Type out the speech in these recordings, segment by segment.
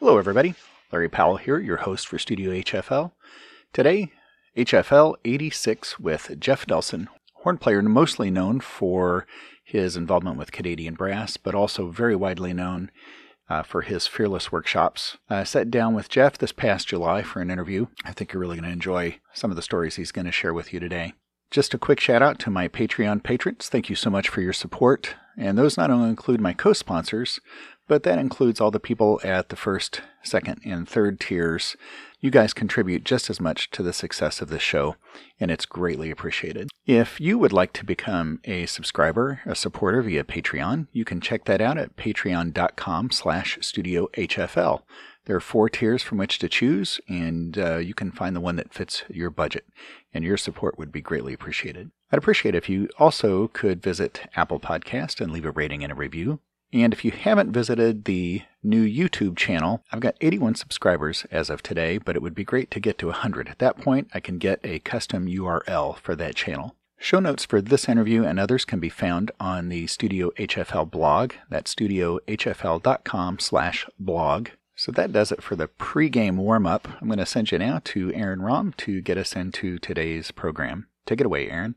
Hello, everybody. Larry Powell here, your host for Studio HFL. Today, HFL 86 with Jeff Nelsen, horn player mostly known for his involvement with Canadian Brass, but also very widely known uh, for his Fearless workshops. I sat down with Jeff this past July for an interview. I think you're really going to enjoy some of the stories he's going to share with you today. Just a quick shout out to my Patreon patrons. Thank you so much for your support. And those not only include my co sponsors, but that includes all the people at the first, second, and third tiers. You guys contribute just as much to the success of this show, and it's greatly appreciated. If you would like to become a subscriber, a supporter via Patreon, you can check that out at patreon.com slash studiohfl. There are four tiers from which to choose, and uh, you can find the one that fits your budget, and your support would be greatly appreciated. I'd appreciate it if you also could visit Apple Podcast and leave a rating and a review. And if you haven't visited the new YouTube channel, I've got 81 subscribers as of today, but it would be great to get to 100. At that point, I can get a custom URL for that channel. Show notes for this interview and others can be found on the Studio HFL blog. That's studiohfl.com slash blog. So that does it for the pregame warm-up. I'm going to send you now to Aaron Romm to get us into today's program. Take it away, Aaron.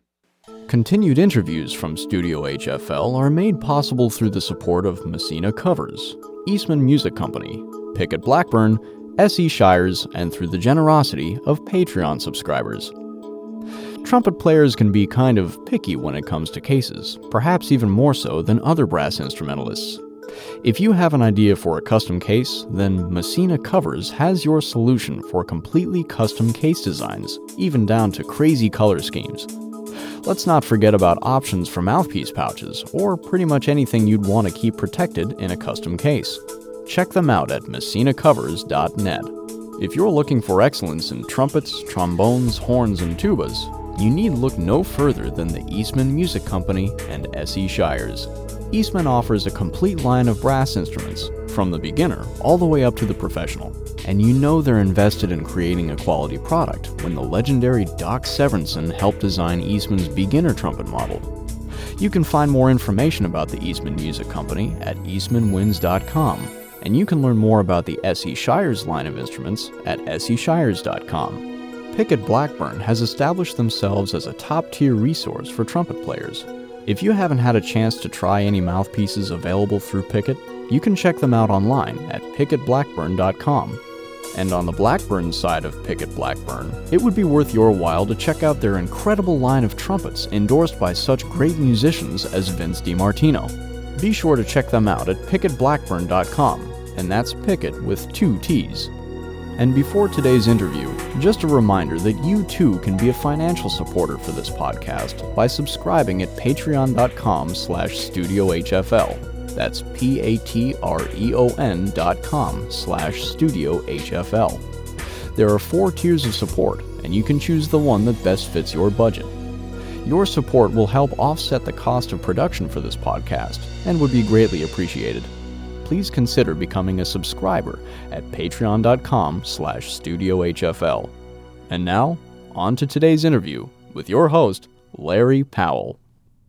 Continued interviews from Studio HFL are made possible through the support of Messina Covers, Eastman Music Company, Pickett Blackburn, S.E. Shires, and through the generosity of Patreon subscribers. Trumpet players can be kind of picky when it comes to cases, perhaps even more so than other brass instrumentalists. If you have an idea for a custom case, then Messina Covers has your solution for completely custom case designs, even down to crazy color schemes. Let's not forget about options for mouthpiece pouches, or pretty much anything you'd want to keep protected in a custom case. Check them out at messinacovers.net. If you're looking for excellence in trumpets, trombones, horns, and tubas, you need look no further than the Eastman Music Company and S.E. Shires. Eastman offers a complete line of brass instruments, from the beginner all the way up to the professional. And you know they're invested in creating a quality product when the legendary Doc Severinsen helped design Eastman's beginner trumpet model. You can find more information about the Eastman Music Company at eastmanwinds.com, and you can learn more about the S.E. Shires line of instruments at seshires.com. Pickett Blackburn has established themselves as a top tier resource for trumpet players. If you haven't had a chance to try any mouthpieces available through Pickett, you can check them out online at pickettblackburn.com. And on the Blackburn side of Pickett Blackburn, it would be worth your while to check out their incredible line of trumpets endorsed by such great musicians as Vince DiMartino. Be sure to check them out at pickettblackburn.com, and that's Pickett with two T's. And before today's interview, just a reminder that you too can be a financial supporter for this podcast by subscribing at patreon.com slash studiohfl. That's P-A-T-R-E-O-N dot com slash studiohfl. There are four tiers of support, and you can choose the one that best fits your budget. Your support will help offset the cost of production for this podcast and would be greatly appreciated please consider becoming a subscriber at patreon.com slash studiohfl. And now, on to today's interview with your host, Larry Powell.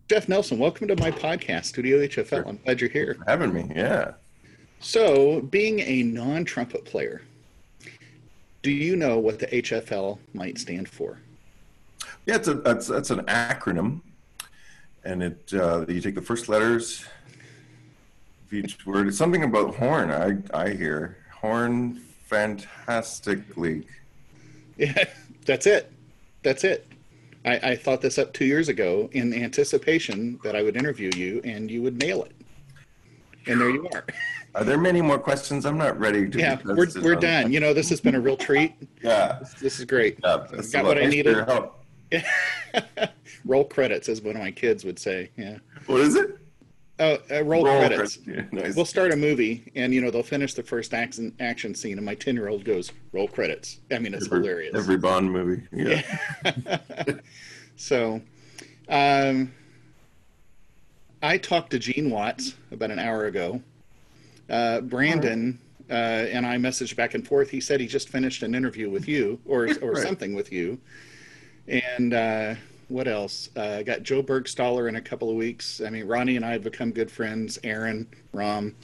Jeff Nelsen, welcome to my podcast, Studio HFL. I'm glad you're here. For having me, yeah. So, being a non trumpet player, do you know what the HFL might stand for? Yeah, it's a that's that's an acronym, and it uh, you take the first letters each word. It's something about horn. I I hear horn fantastic league. Yeah, that's it. That's it. I, I thought this up two years ago in anticipation that I would interview you and you would nail it. And there you are. Are there many more questions? I'm not ready to. Yeah, we're, we're done. You know, this has been a real treat. yeah. This, this is great. Yeah, Got what I needed. Roll credits, as one of my kids would say. Yeah. What is it? Oh, uh, roll, roll, credits. Yeah, nice. We'll start a movie, and you know they'll finish the first action action scene, and my ten year old goes, "Roll credits." I mean, it's every, hilarious. Every Bond movie. Yeah. yeah. so, um, I talked to Gene Watts about an hour ago. Uh, Brandon uh, and I messaged back and forth. He said he just finished an interview with you, or or right. something with you, and uh, what else? Uh, I got Joe Burgstaller in a couple of weeks. I mean, Ronnie and I have become good friends. Aaron, Romm,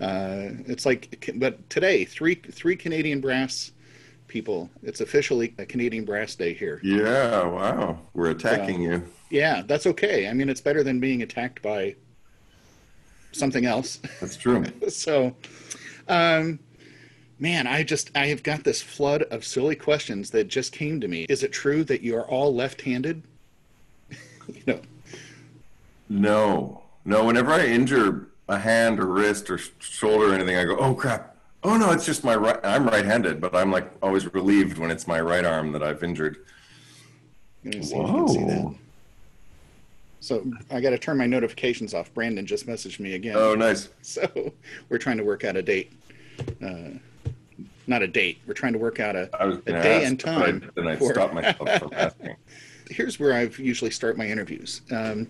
Uh, it's like, but today, three three Canadian brass people. It's officially a Canadian Brass Day here. Yeah, wow. We're attacking so, you. Yeah, that's okay. I mean, it's better than being attacked by something else. That's true. so, um, man, I just I have got this flood of silly questions that just came to me. Is it true that you are all left-handed? you know. No, no. Whenever I injure a hand or wrist or shoulder or anything, I go, "Oh crap! Oh no, it's just my right. I'm right-handed, but I'm like always relieved when it's my right arm that I've injured. Whoa. So I got to turn my notifications off. Brandon just messaged me again. Oh, nice. So we're trying to work out a date. Uh, not a date. We're trying to work out a, a day ask, and time. Then I for... stop myself from asking. Here's where I've usually start my interviews. Um,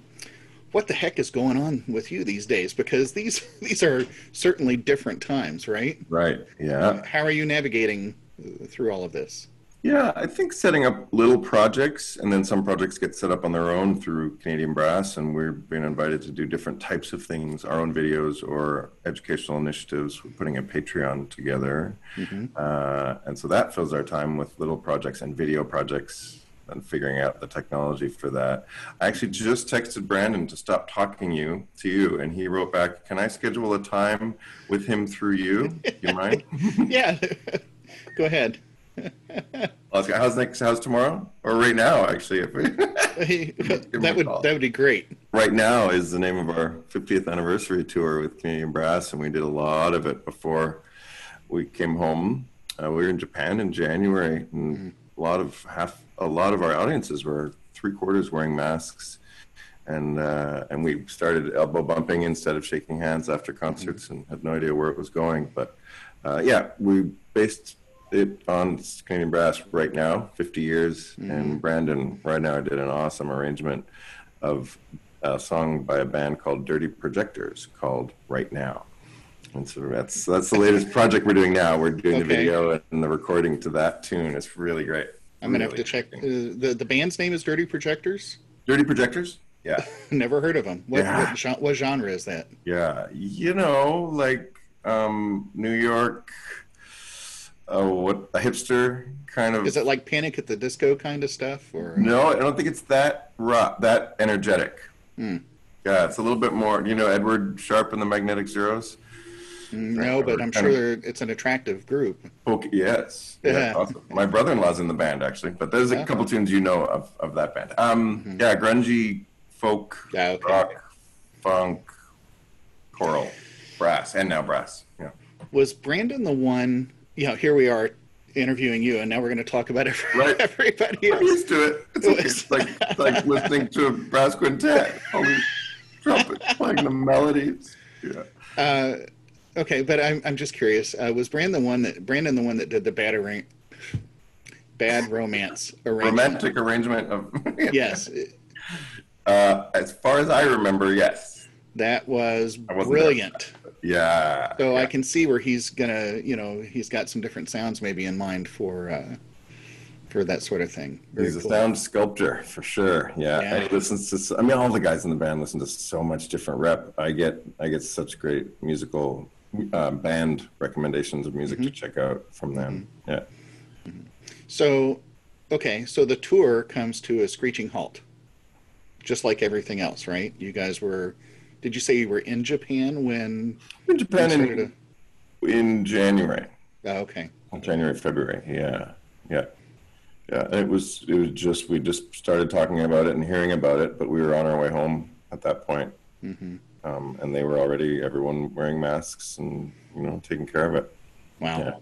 what the heck is going on with you these days? Because these these are certainly different times, right? Right. Yeah. How are you navigating uh, through all of this? Yeah, I think setting up little projects, and then some projects get set up on their own through Canadian Brass, and we're being invited to do different types of things, our own videos or educational initiatives. We're putting a Patreon together, mm-hmm. uh, and so that fills our time with little projects and video projects and figuring out the technology for that. I actually just texted Brandon to stop talking you to you, and he wrote back, "Can I schedule a time with him through you? You mind?" yeah, go ahead. how's next? How's tomorrow? Or right now, actually? If we, that would that would be great. Right now is the name of our 50th anniversary tour with Canadian Brass, and we did a lot of it before we came home. Uh, we were in Japan in January, and mm. A lot of half a lot of our audiences were three quarters wearing masks, and uh, and we started elbow bumping instead of shaking hands after concerts, mm-hmm. and had no idea where it was going. But uh, yeah, we based it on Canadian Brass right now, 50 years, mm-hmm. and Brandon right now did an awesome arrangement of a song by a band called Dirty Projectors called Right Now. And so that's that's the latest project we're doing now. We're doing okay. the video and the recording to that tune. It's really great. I'm gonna have to check. Uh, the the band's name is Dirty Projectors. Dirty Projectors. Yeah. Never heard of them. What, yeah. what, what genre is that? Yeah, you know, like um, New York. Oh, what a hipster kind of. Is it like Panic at the Disco kind of stuff, or? No, I don't think it's that rock, that energetic. Hmm. Yeah, it's a little bit more. You know, Edward Sharpe and the Magnetic Zeros. No, but I'm sure it's an attractive group. Okay, yes. Yeah, awesome. My brother-in-law's in the band actually, but there's a couple tunes you know of of that band. Um, mm-hmm. yeah, grungy folk, yeah, okay. rock, funk, choral, brass, and now brass. Yeah. Was Brandon the one? You know, here we are interviewing you, and now we're going to talk about every, right. everybody else. I'm used to it. It's, okay. it's like like listening to a brass quintet, only trumpet playing the melodies. Yeah. Uh, Okay, but I'm I'm just curious. Uh, was Brandon the one that Brandon the one that did the bad arra- bad romance arrangement? Romantic arrangement of yes. Uh, as far as I remember, yes. That was brilliant. Yeah. So yeah. I can see where he's gonna, you know, he's got some different sounds maybe in mind for uh, for that sort of thing. Very He's cool. a sound sculptor for sure. Yeah. yeah. And he listens to. I mean, all the guys in the band listen to so much different rep. I get I get such great musical uh, band recommendations of music mm-hmm. to check out from them. Mm-hmm. Yeah. Mm-hmm. So, okay, so the tour comes to a screeching halt, just like everything else, right? You guys were. Did you say you were in Japan when? In Japan in, to... in January. Oh, okay. January, February. Yeah, yeah, yeah. And it was it was just we just started talking about it and hearing about it, but we were on our way home at that point. Um, and they were already everyone wearing masks and you know taking care of it. Wow.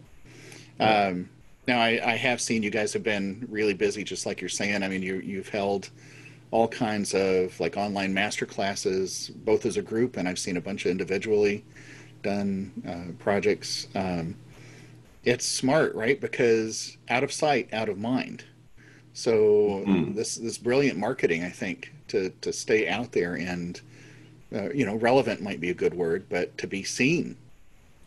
Yeah. Um, now I, I, have seen you guys have been really busy, just like you're saying. I mean, you you've held all kinds of like online master classes, both as a group, and I've seen a bunch of individually done uh, projects. Um, it's smart, right? Because out of sight, out of mind. So mm-hmm. this this brilliant marketing, I think, to to stay out there and uh, you know, relevant might be a good word, but to be seen.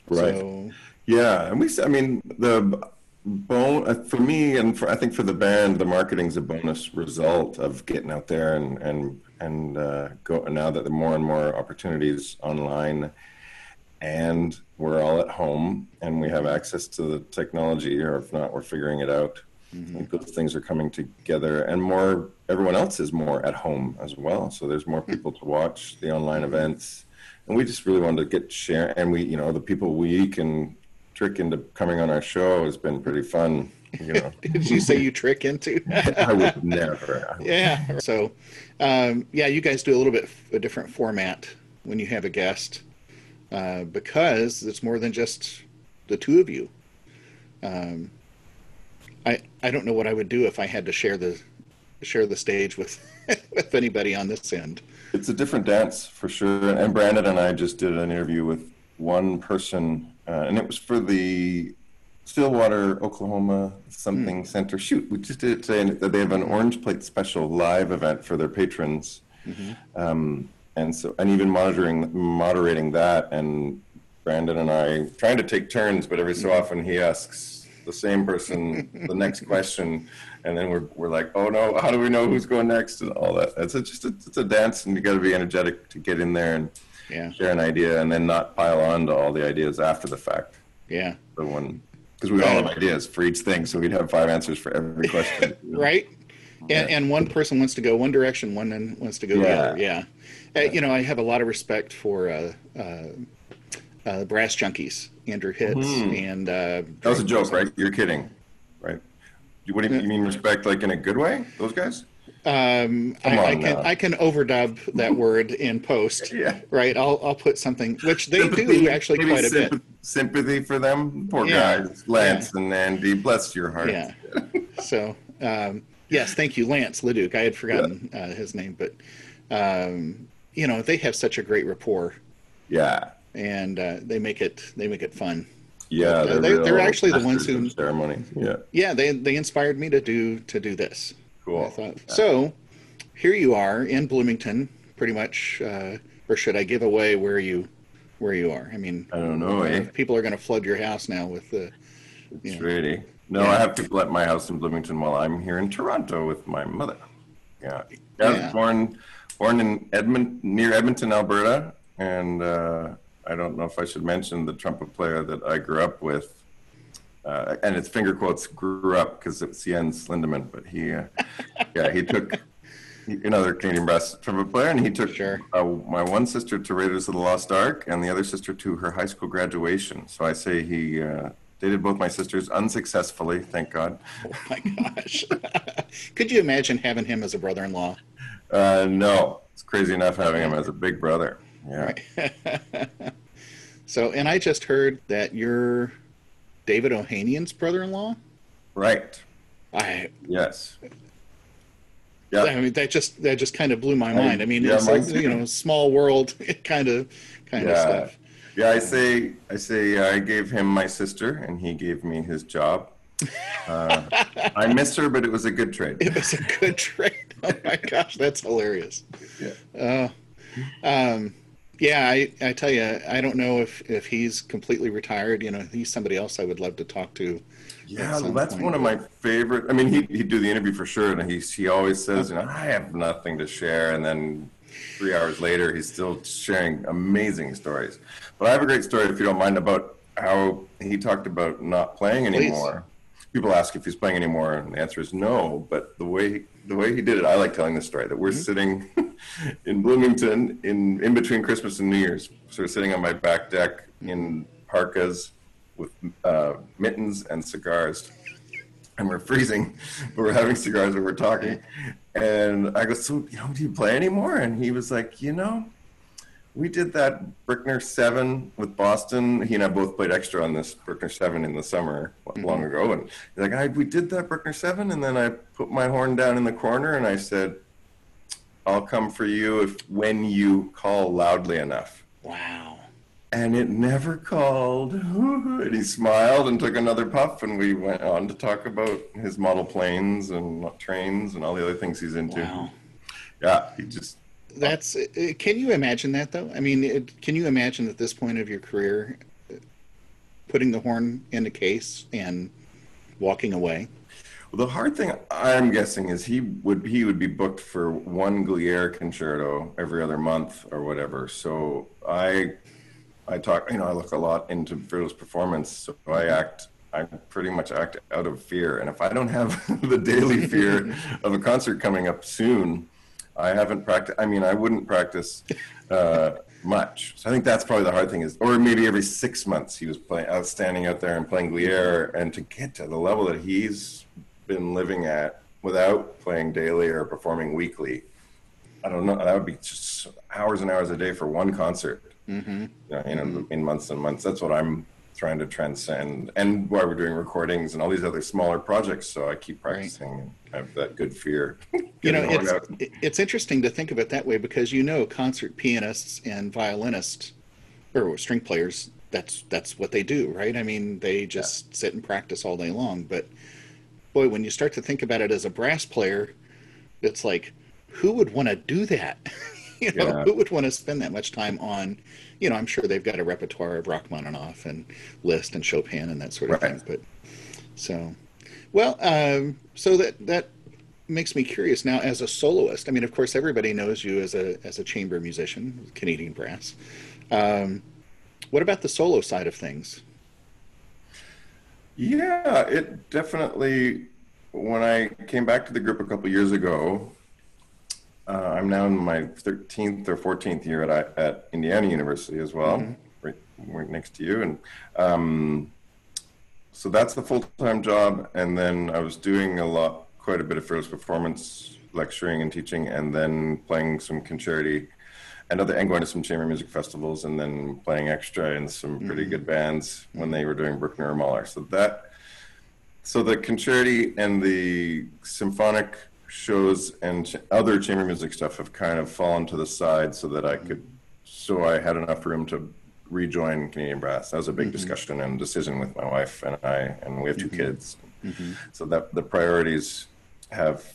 Right. So, yeah, and we. I mean, the bone uh, for me, and for I think for the band, the marketing's a bonus result of getting out there and and and uh, go. Now that there are more and more opportunities online, and we're all at home and we have access to the technology, or if not, we're figuring it out. Mm-hmm. Those things are coming together, and more. Everyone else is more at home as well, so there's more people to watch the online events, and we just really wanted to get share. And we, you know, the people we can trick into coming on our show has been pretty fun. You know. Did you say you trick into? I would never. Yeah. So, um, yeah, you guys do a little bit a different format when you have a guest uh, because it's more than just the two of you. Um, I I don't know what I would do if I had to share the share the stage with with anybody on this end. It's a different dance for sure. And Brandon and I just did an interview with one person, uh, and it was for the Stillwater, Oklahoma something mm. center. Shoot, we just did it today, and they have an orange plate special live event for their patrons. Mm-hmm. Um, and so and even monitoring moderating that and brandon and i trying to take turns but every so mm-hmm. often he asks the same person the next question and then we're, we're like oh no how do we know who's going next? And all that. It's a, just a, it's a dance and you got to be energetic to get in there and yeah. share an idea and then not pile on to all the ideas after the fact. Yeah. The one because we all have ideas for each thing so we'd have five answers for every question. Right? And, and one person wants to go one direction one then wants to go yeah. the other. Yeah. Uh, you know, I have a lot of respect for uh, uh, uh Brass Junkies, Andrew Hitz, mm. and uh, that was a joke, right? You're kidding, right? What do you, you mean respect, like in a good way? Those guys? Um, I, I, can now. I can overdub that word in post. yeah. Right. I'll I'll put something which they sympathy, do actually quite a bit. Sympathy for them, poor yeah. guys, Lance yeah. and Andy. Bless your heart. Yeah. so um, yes, thank you, Lance LaDuke. I had forgotten yeah. uh, his name, but um, you know they have such a great rapport. Yeah, and uh, they make it they make it fun. Yeah, they're, they're, they're actually the ones who ceremony. Yeah, yeah, they they inspired me to do to do this. Cool. I thought yeah. so. Here you are in Bloomington, pretty much. Uh, or should I give away where you where you are? I mean, I don't know. Eh? People are going to flood your house now with the. It's ready. No, yeah. I have people at my house in Bloomington while I'm here in Toronto with my mother. Yeah, yeah. yeah. born born in Edmont near Edmonton, Alberta, and uh, I don't know if I should mention the trumpet player that I grew up with. Uh, and it's finger quotes grew up because it's Jens Lindemann, but he, uh, yeah, he took another Canadian brass trumpet player, and he took sure. uh, my one sister to Raiders of the Lost Ark, and the other sister to her high school graduation. So I say he uh, dated both my sisters unsuccessfully, thank God. Oh my gosh! Could you imagine having him as a brother-in-law? Uh, no, it's crazy enough having him as a big brother. Yeah. Right. so, and I just heard that you're David Ohanian's brother-in-law. Right. I yes. Yeah. I mean that just that just kind of blew my mind. I, I mean, yeah, it's like, you know, small world kind of kind yeah. of stuff. Yeah, I say I say I gave him my sister and he gave me his job. Uh, I miss her, but it was a good trade. It was a good trade. oh my gosh, that's hilarious. Yeah. Uh, um, yeah, I, I tell you, I don't know if, if he's completely retired. You know, he's somebody else I would love to talk to. Yeah, well, that's point. one of my favorite. I mean, he, he'd do the interview for sure, and he, he always says, you know, I have nothing to share. And then three hours later, he's still sharing amazing stories. But I have a great story, if you don't mind, about how he talked about not playing anymore. Please people ask if he's playing anymore, and the answer is no. But the way the way he did it, I like telling the story that we're mm-hmm. sitting in Bloomington in in between Christmas and New Year's. So we're sitting on my back deck in parkas with uh, mittens and cigars, and we're freezing, but we're having cigars and we're talking. And I go, so you know, do you play anymore? And he was like, you know we did that Bruckner Seven with Boston. He and I both played extra on this Bruckner Seven in the summer mm-hmm. long ago, and he's like, I, "We did that Bruckner Seven, and then I put my horn down in the corner, and I said, "I'll come for you if when you call loudly enough." Wow. And it never called. And he smiled and took another puff, and we went on to talk about his model planes and trains and all the other things he's into. Wow. Yeah, he just that's. Uh, can you imagine that though? I mean, it, can you imagine at this point of your career, putting the horn in a case and walking away? Well, the hard thing I'm guessing is he would he would be booked for one Glière concerto every other month or whatever. So I I talk, you know, I look a lot into fearless performance, so I act. I pretty much act out of fear, and if I don't have the daily fear of a concert coming up soon, I haven't practiced. I mean, I wouldn't practice uh, much. So I think that's probably the hard thing is, or maybe every six months he was playing, out standing out there and playing Glière, and to get to the level that he's been living at without playing daily or performing weekly, I don't know. That would be just hours and hours a day for one concert. Mm-hmm. You know, in, mm-hmm. in months and months. That's what I'm trying to transcend, and why we're doing recordings and all these other smaller projects. So I keep practicing right. and have that good fear. you know, it's it's interesting to think of it that way because you know, concert pianists and violinists or string players. That's that's what they do, right? I mean, they just yeah. sit and practice all day long. But boy, when you start to think about it as a brass player, it's like, who would want to do that? you know, yeah. who would want to spend that much time on, you know, I'm sure they've got a repertoire of Rachmaninoff and Liszt and Chopin and that sort of right. thing. But so, well, um, so that that makes me curious now as a soloist. I mean, of course, everybody knows you as a as a chamber musician, Canadian brass. Um, what about the solo side of things? Yeah, it definitely. When I came back to the group a couple years ago, uh, I'm now in my 13th or 14th year at, at Indiana University as well, mm-hmm. right, right, next to you. And um, so that's the full time job. And then I was doing a lot, quite a bit of fearless performance lecturing and teaching, and then playing some concerti and other, and going to some chamber music festivals, and then playing extra in some pretty mm-hmm. good bands when they were doing Bruckner or Mahler. So that, so the concerti and the symphonic shows and other chamber music stuff have kind of fallen to the side so that I could, so I had enough room to rejoin Canadian Brass. That was a big mm-hmm. discussion and decision with my wife and I, and we have 2 mm-hmm. kids. Mm-hmm. So that the priorities have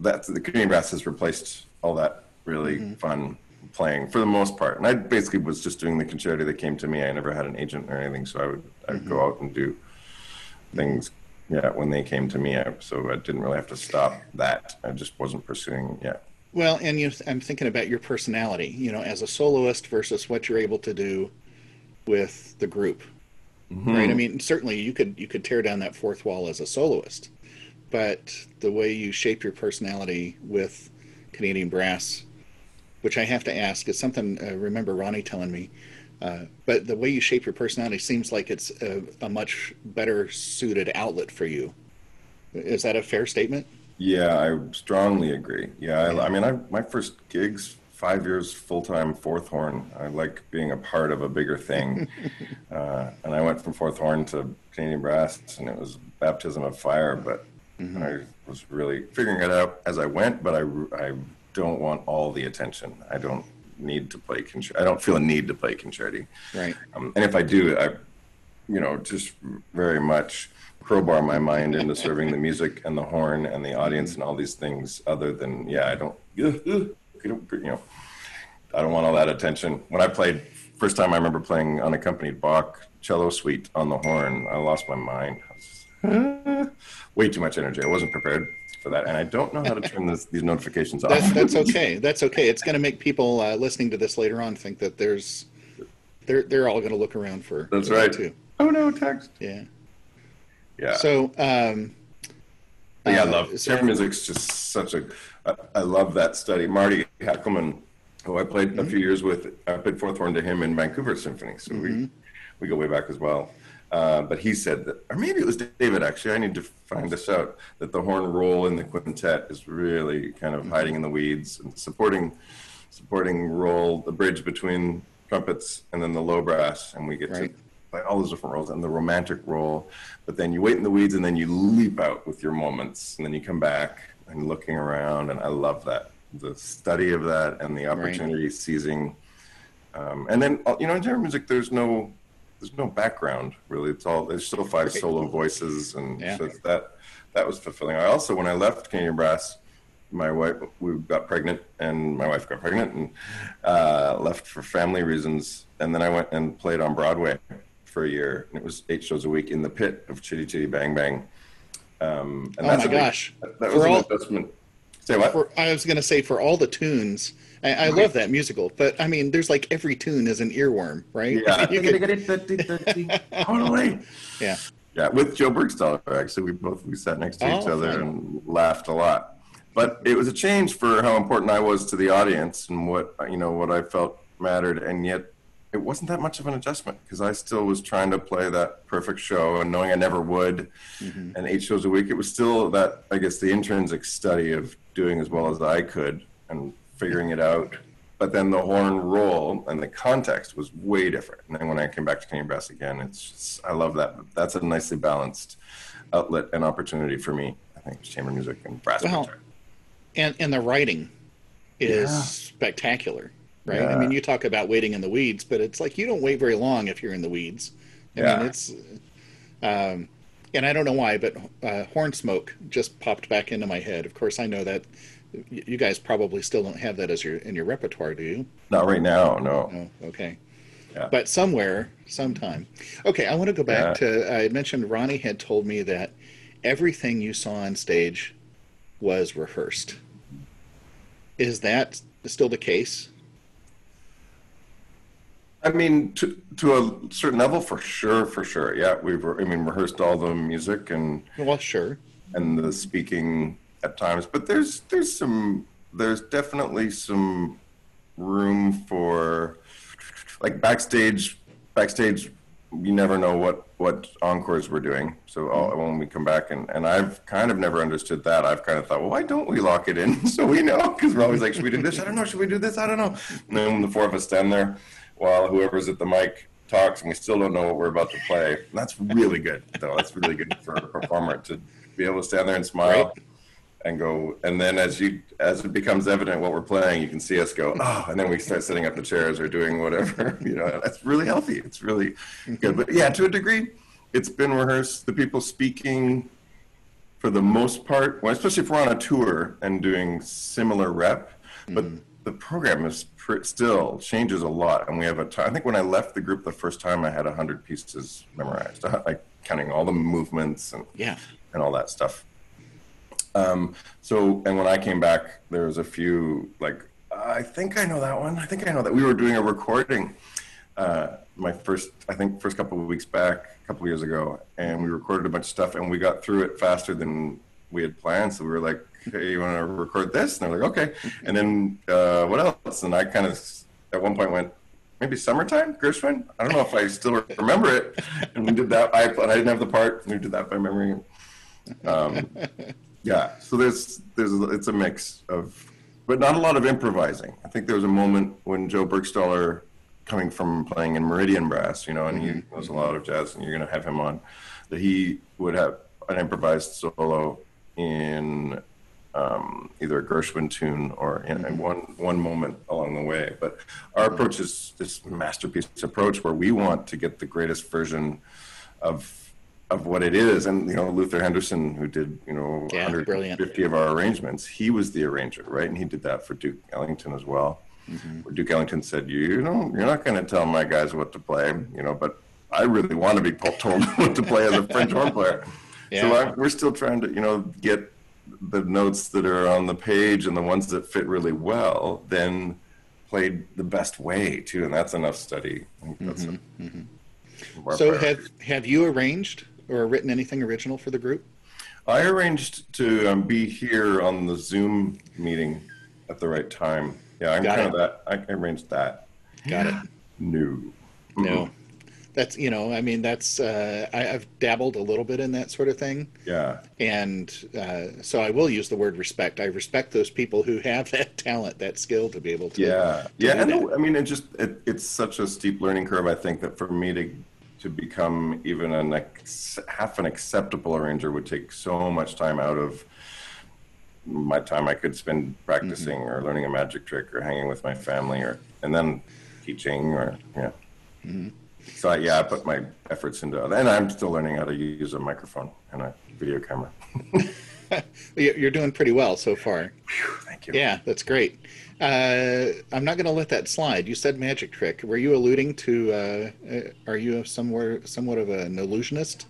that the Canadian Brass has replaced all that really mm-hmm. fun playing for the most part. And I basically was just doing the concerti that came to me. I never had an agent or anything, so I would I'd go mm-hmm. out and do things yeah, when they came to me, I, so I didn't really have to stop that. I just wasn't pursuing yet. Well, and you, I'm thinking about your personality, you know, as a soloist versus what you're able to do with the group, mm-hmm. right? I mean, certainly you could you could tear down that fourth wall as a soloist, but the way you shape your personality with Canadian Brass, which I have to ask, is something. I uh, remember Ronnie telling me uh, but the way you shape your personality seems like it's a, a, much better suited outlet for you. Is that a fair statement? Yeah, I strongly agree. Yeah, I, I mean, I, my first gigs, five years full time fourth horn. I like being a part of a bigger thing. uh, and I went from fourth horn to Canadian brass, and it was baptism of fire. But mm-hmm. I was really figuring it out as I went. But I, I don't want all the attention. I don't need to play concerti. I don't feel a need to play concerti. Right. Um, and if I do, I, you know, just very much crowbar my mind into serving the music and the horn and the audience and all these things. Other than yeah, I don't, you know, I don't want all that attention. When I played first time, I remember playing unaccompanied Bach cello suite on the horn. I lost my mind. way too much energy. I wasn't prepared for that, and I don't know how to turn this, these notifications off. That's, that's okay. That's okay. It's going to make people uh, listening to this later on think that there's they're they're all going to look around for. That's right. Too. Oh no, text. Yeah. Yeah. So. um yeah, I uh, love so, chamber music's just such a. I, I love that study. Marty Hackleman, who I played mm-hmm. a few years with, I played fourth horn to him in Vancouver Symphony, so mm-hmm. we we go way back as well. Uh, but he said that, or maybe it was David actually. I need to find this out. That the horn role in the quintet is really kind of mm-hmm. hiding in the weeds and supporting, supporting role, the bridge between trumpets and then the low brass, and we get right. to play all those different roles and the romantic role. But then you wait in the weeds and then you leap out with your moments, and then you come back and looking around, and I love that the study of that and the opportunity right. seizing. Um, and then you know in chamber music, there's no there's no background really. It's all there's still five solo voices, and yeah. so that that was fulfilling. I also when I left Canadian Brass, my wife we got pregnant, and my wife got pregnant and uh, left for family reasons, and then I went and played on Broadway for a year, and it was eight shows a week in the pit of Chitty Chitty Bang Bang. Um, and oh my gosh! Big, that, that was an investment Say what? For, I was going to say for all the tunes, I, I love that musical, but I mean, there's like every tune is an earworm, right? Yeah. You could- totally. yeah. Yeah, with Joe Burgstaller, actually, we both we sat next to each Oh, other fun. and laughed a lot. But it was a change for how important I was to the audience and what you know what I felt mattered, and yet it wasn't that much of an adjustment because I still was trying to play that perfect show and knowing I never would, Mm-hmm. and eight shows a week. It was still that I guess the intrinsic study of doing as well as I could and figuring it out. But then the horn role and the context was way different. And then when I came back to Canadian Brass again, it's just, I love that. That's a nicely balanced outlet and opportunity for me. I think chamber music and brass Well, guitar. And and the writing is Yeah. spectacular, right? I mean, you talk about waiting in the weeds, but it's like you don't wait very long if you're in the weeds. I Yeah. mean, it's. Um, and I don't know why, but uh, Hornsmoke just popped back into my head. Of course, I know that you guys probably still don't have that as your in your repertoire, do you? Not right now, no. Oh, okay. Yeah. But somewhere, sometime. Okay, I want to go back Yeah. to. I mentioned Ronnie had told me that everything you saw on stage was rehearsed. Is that still the case? I mean, to to a certain level, for sure, for sure. Yeah, we've I mean rehearsed all the music and Well, sure. and the speaking at times, but there's there's some there's definitely some room for like backstage backstage you never know what what encores we're doing. So all, when we come back and and i've kind of never understood that. I've kind of thought well why don't we lock it in so we know? Because we're always like should we do this? I don't know. Should we do this? I don't know. And then the four of us stand there while whoever's at the mic talks and we still don't know what we're about to play. That's really good though. That's really good for a performer to be able to stand there and smile. Right. And go and then as you as it becomes evident what we're playing you can see us go oh and then we start setting up the chairs or doing whatever you know that's really healthy. It's really good. But yeah to a degree it's been rehearsed. The people speaking for the most part well, especially if we're on a tour and doing similar rep but mm-hmm. the program is pr- still changes a lot. And we have a time i think when i left the group the first time i had 100 pieces memorized like counting all the movements and Yeah. and all that stuff. Um, so, and when I came back, there was a few like, I think I know that one. I think I know that we were doing a recording. Uh, my first, I think, first couple of weeks back, a couple of years ago, and we recorded a bunch of stuff, and we got through it faster than we had planned. So we were like, "Hey, you want to record this?" And they're like, "Okay." And then uh, what else? And I kind of, at one point, went, maybe summertime, Gershwin. I don't know if I still remember it. And we did that. I, I didn't have the part. We did that by memory. Um, yeah. So there's there's it's a mix of, but not a lot of improvising. I think there was a moment when Joe Burgstaller, coming from playing in Meridian Brass, you know, and he knows a lot of jazz, and you're going to have him on, that he would have an improvised solo in um, either a Gershwin tune or in, in one one moment along the way. But our approach is this masterpiece approach where we want to get the greatest version of of what it is. And you know, Luther Henderson, who did you know Yeah, 150 brilliant. of our arrangements, he was the arranger, right? And he did that for Duke Ellington as well. Mm-hmm. Where Duke Ellington said, "You know, you're not going to tell my guys what to play, you know, but." I really want to be told what to play as a French horn player. So I, we're still trying to, you know, get the notes that are on the page and the ones that fit really well, then played the best way too, and that's enough study. I think that's mm-hmm. a- mm-hmm. our So priority. have have you arranged or written anything original for the group? I arranged to um, be here on the Zoom meeting at the right time. Yeah, I'm Got kind of that. I arranged that. Got it. No. No. That's you know, I mean, that's uh, I, I've dabbled a little bit in that sort of thing, Yeah. and uh, so I will use the word respect. I respect those people who have that talent, that skill to be able to. Yeah, yeah, do and that. I mean, it just it, it's such a steep learning curve. I think that for me to to become even an ex, half an acceptable arranger would take so much time out of my time I could spend mm-hmm. practicing or learning a magic trick or hanging with my family or and then teaching or yeah. Mm-hmm. So I, yeah, I put my efforts into it, and I'm still learning how to use a microphone and a video camera. You- You're doing pretty well so far. Thank you. Yeah, that's great. Uh, I'm not going to let that slide. You said magic trick. Were you alluding to? Uh, uh, are you somewhere somewhat of an illusionist?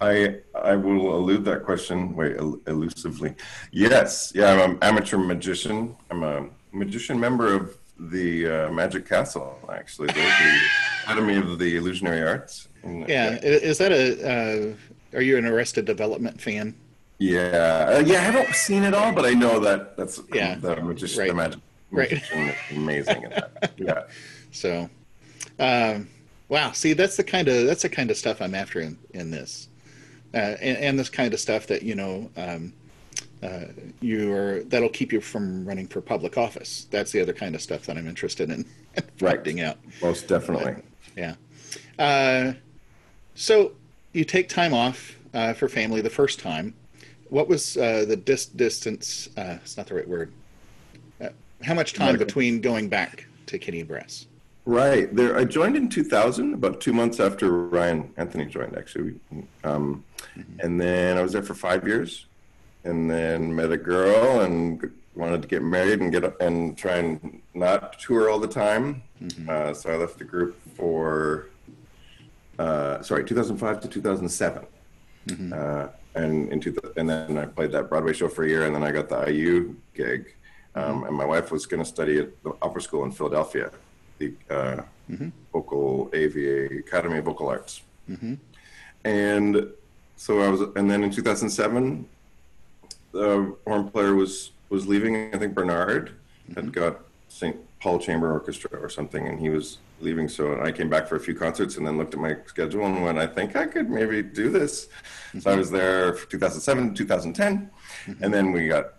I I will elude that question. Wait, el- elusively. Yes, yeah. I'm an amateur magician. I'm a magician member of the uh, Magic Castle. Actually, the, the Academy of the Illusionary Arts. And, Yeah, i- is that a? Uh, are you an Arrested Development fan? Yeah, uh, yeah. I haven't seen it all, but I know that that's Yeah, the magician. right, The magic right. magician is amazing at that. Yeah. So, um, wow. See, that's the kind of that's the kind of stuff I'm after in, in this, uh, and, and this kind of stuff that you know um, uh, you are that'll keep you from running for public office. That's the other kind of stuff that I'm interested in Right. out. Most definitely. Yeah. Uh, so you take time off uh, for family the first time. What was uh, the dis- distance? Uh, it's not the right word. Uh, how much time between going back to Canadian Brass? Right. There, I joined in 2000, about two months after Ryan Anthony joined, actually. Um, And then I was there for five years, and then met a girl and wanted to get married and get and try and not tour all the time. Uh, so I left the group for, uh, sorry, 2005 to 2007. Uh, and into the, and then I played that Broadway show for a year, and then I got the IU gig. Um, And my wife was going to study at the opera school in Philadelphia, the uh, vocal AVA Academy of Vocal Arts. And so I was, and then in 2007, the horn player was was leaving. I think Bernard had got St. Paul Chamber Orchestra or something, and he was leaving. So I came back for a few concerts, and then looked at my schedule and went, I think I could maybe do this. So I was there for 2007, 2010, and then we got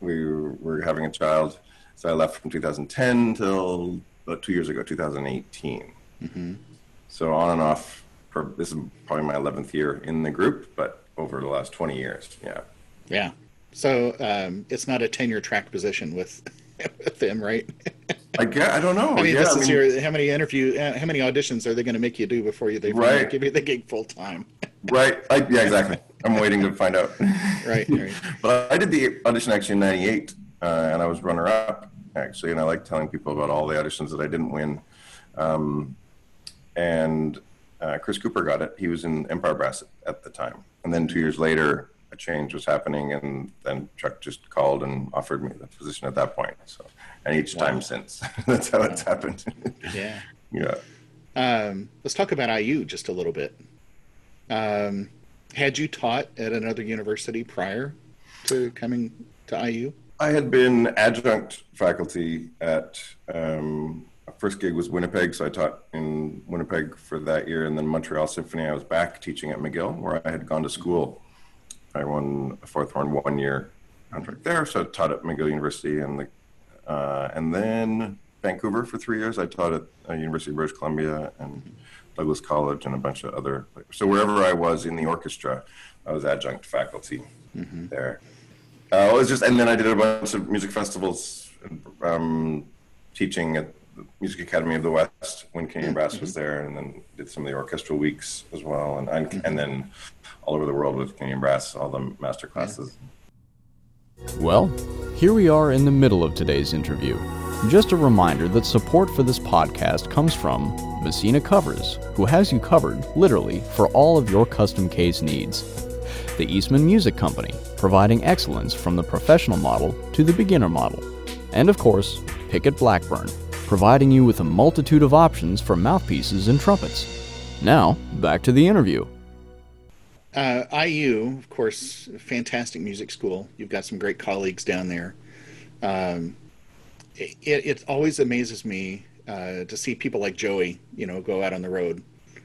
we were having a child. So I left from 2010 till about two years ago, 2018. So on and off. For, this is probably my 11th year in the group, but over the last 20 years, yeah. Yeah. So um, it's not a tenure track position with with them, right? I get, I don't know. I mean, yeah, this I mean, your how many interview uh, how many auditions are they going to make you do before you they Right. give you the gig full time? right. I, yeah, exactly. I'm waiting to find out. Right, right. but I did the audition actually in '98, uh, and I was runner up actually, and I like telling people about all the auditions that I didn't win. Um, and uh, Chris Cooper got it. He was in Empire Brass at the time, and then two years later, a change was happening, and then Chuck just called and offered me the position at that point. So, and each time since, that's how it's happened. Yeah. yeah. Um, let's talk about IU just a little bit. Um, had you taught at another university prior to coming to IU? I had been adjunct faculty at um, my first gig was Winnipeg, so I taught in Winnipeg for that year, and then Montreal Symphony. I was back teaching at McGill, where I had gone to school. I won a fourth horn one year contract there, so I taught at McGill University, and the uh, and then Vancouver for three years. I taught at uh, University of British Columbia and Douglas College and a bunch of other. So wherever I was in the orchestra, I was adjunct faculty there. Uh, it was just, and then I did a bunch of music festivals, um, teaching at the Music Academy of the West when Canadian Brass was there, and then did some of the orchestral weeks as well, and and, and then all over the world with Canadian Brass, all the master classes. Well, here we are in the middle of today's interview. Just a reminder that support for this podcast comes from Messina Covers, who has you covered, literally, for all of your custom case needs. The Eastman Music Company, providing excellence from the professional model to the beginner model. And of course, Pickett Blackburn, providing you with a multitude of options for mouthpieces and trumpets. Now, back to the interview. Uh, IU, of course, fantastic music school. You've got some great colleagues down there. Um, it, it always amazes me uh, to see people like Joey, you know, go out on the road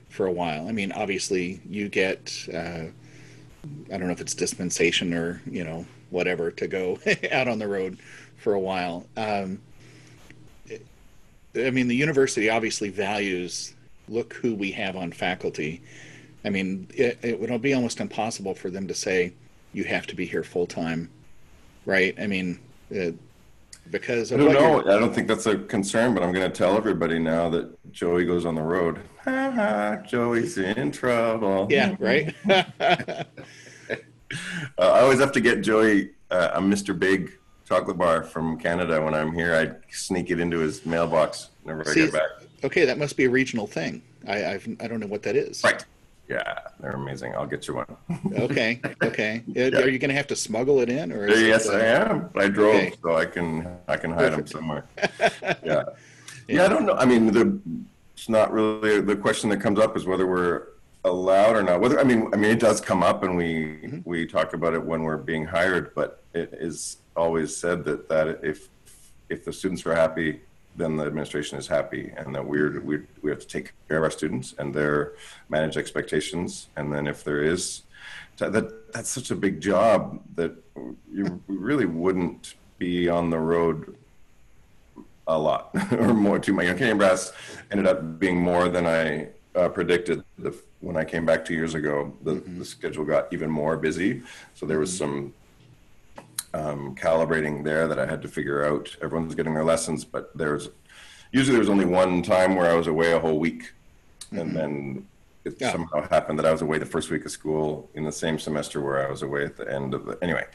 for a while. I mean, obviously, you get, uh, I don't know if it's dispensation or, you know, whatever, to go out on the road for a while. Um, I mean, the university obviously values look who we have on faculty. I mean, it, it would be almost impossible for them to say you have to be here full time, right? I mean, uh, because I of don't know. I don't think that's a concern, but I'm going to tell everybody now that Joey goes on the road. Ha ha, Joey's in trouble. Yeah, right. Uh, I always have to get Joey uh, a Mr. Big chocolate bar from Canada when I'm here. I sneak it into his mailbox whenever I See, get back. okay, that must be a regional thing. I I've, I don't know what that is. Right. Yeah, they're amazing. I'll get you one. Okay, okay. Uh, Are you going to have to smuggle it in, or yes, it, uh, I am. I drove, okay. so I can I can hide them somewhere. yeah. yeah, I don't know. I mean, the it's not really the question that comes up is whether we're allowed or not. Whether I mean, I mean, it does come up, and we Mm-hmm. we talk about it when we're being hired, but it is always said that that if if the students are happy, then the administration is happy, and that we're mm-hmm. we we have to take care of our students and their manage expectations, and then if there is that that's such a big job that you we really wouldn't be on the road a lot or more too much. You know, Canadian Brass ended up being more than I uh, predicted. The, when I came back two years ago, the, mm-hmm. the schedule got even more busy. So there was mm-hmm. some um, calibrating there that I had to figure out. Everyone's getting their lessons, but there's usually there was only one time where I was away a whole week, and then it Yeah. somehow happened that I was away the first week of school in the same semester where I was away at the end of the anyway.